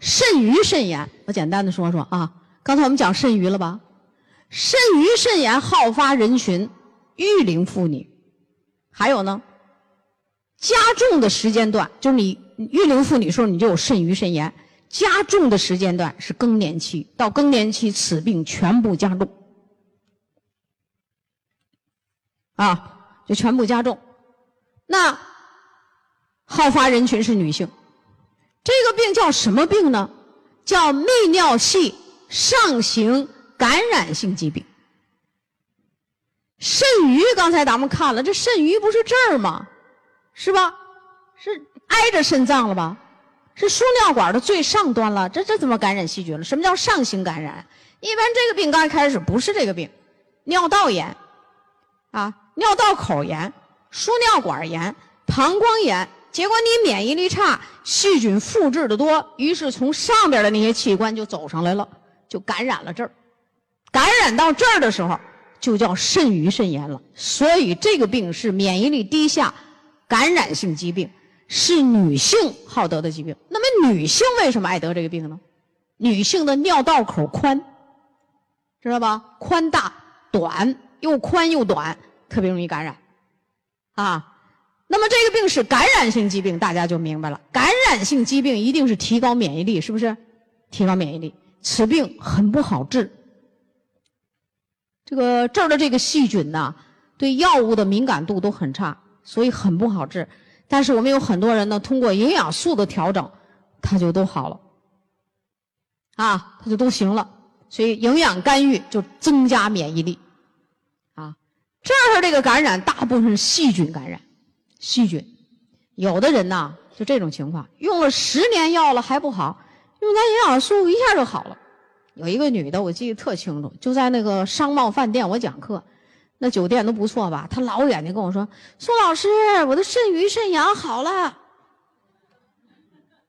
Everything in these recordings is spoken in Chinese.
肾盂肾炎，我简单的说说啊。刚才我们讲肾盂了吧？肾盂肾炎好发人群，育龄妇女，还有呢，加重的时间段就是你育龄妇女时候你就有肾盂肾炎，加重的时间段是更年期，到更年期此病全部加重，啊，就全部加重。那好发人群是女性，这个病叫什么病呢？叫泌尿系。上行感染性疾病，肾盂刚才咱们看了，这肾盂不是这儿吗？是吧？是挨着肾脏了吧？是输尿管的最上端了，这这怎么感染细菌了？什么叫上行感染？一般这个病刚开始不是这个病，尿道炎，啊，尿道口炎、输尿管炎、膀胱炎。结果你免疫力差，细菌复制的多，于是从上边的那些器官就走上来了。就感染了这儿，感染到这儿的时候，就叫肾盂肾炎了。所以这个病是免疫力低下、感染性疾病，是女性好得的疾病。那么女性为什么爱得这个病呢？女性的尿道口宽，知道吧？宽大短，又宽又短，特别容易感染。啊，那么这个病是感染性疾病，大家就明白了。感染性疾病一定是提高免疫力，是不是？提高免疫力。此病很不好治，这个这儿的这个细菌呐，对药物的敏感度都很差，所以很不好治。但是我们有很多人呢，通过营养素的调整，它就都好了，啊，它就都行了。所以营养干预就增加免疫力，啊，这儿这个感染大部分是细菌感染，细菌。有的人呐，就这种情况，用了十年药了还不好。用咱营养素一下就好了。有一个女的，我记得特清楚，就在那个商贸饭店我讲课，那酒店都不错吧？她老远的跟我说：“宋老师，我的肾盂肾阳好了。”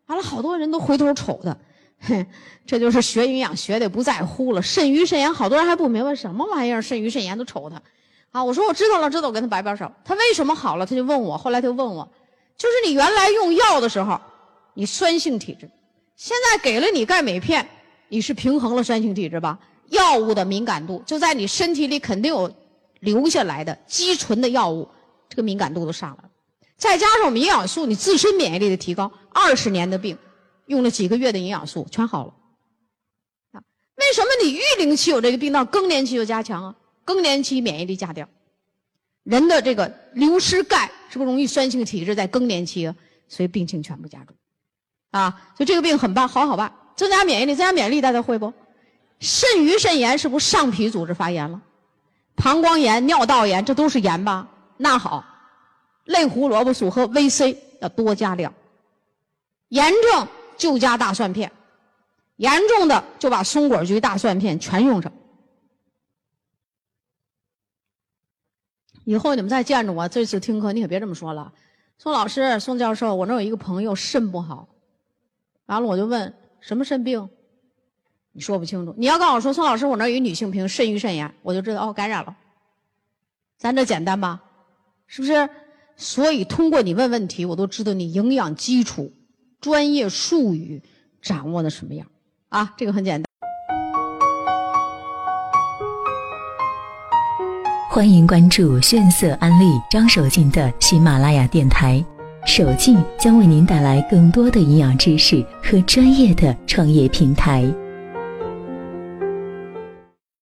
完了，好多人都回头瞅她，哼，这就是学营养学的不在乎了。肾盂肾炎，好多人还不明白什么玩意儿，肾盂肾炎都瞅她。啊，我说我知道了，知道，我跟他摆摆手。他为什么好了？他就问我，后来他就问我，就是你原来用药的时候，你酸性体质。现在给了你钙镁片，你是平衡了酸性体质吧？药物的敏感度就在你身体里肯定有留下来的积存的药物，这个敏感度都上来了。再加上我们营养素，你自身免疫力的提高，二十年的病，用了几个月的营养素全好了。为什么你育龄期有这个病，到更年期就加强啊？更年期免疫力下降，人的这个流失钙是不是容易酸性体质在更年期啊？所以病情全部加重。啊，就这个病很棒，好好办，增加免疫力，增加免疫力，大家会不？肾盂肾炎是不是上皮组织发炎了？膀胱炎、尿道炎，这都是炎吧？那好，类胡萝卜素和 VC 要多加量。炎症就加大蒜片，严重的就把松果菊、大蒜片全用上。以后你们再见着我，这次听课你可别这么说了，宋老师、宋教授，我那有一个朋友肾不好。完了，我就问什么肾病？你说不清楚。你要告诉我说，宋老师，我那有一女性病，肾盂肾炎，我就知道哦，感染了。咱这简单吧？是不是？所以通过你问问题，我都知道你营养基础、专业术语掌握的什么样啊？这个很简单。欢迎关注炫色安利张守敬的喜马拉雅电台。守敬将为您带来更多的营养知识和专业的创业平台。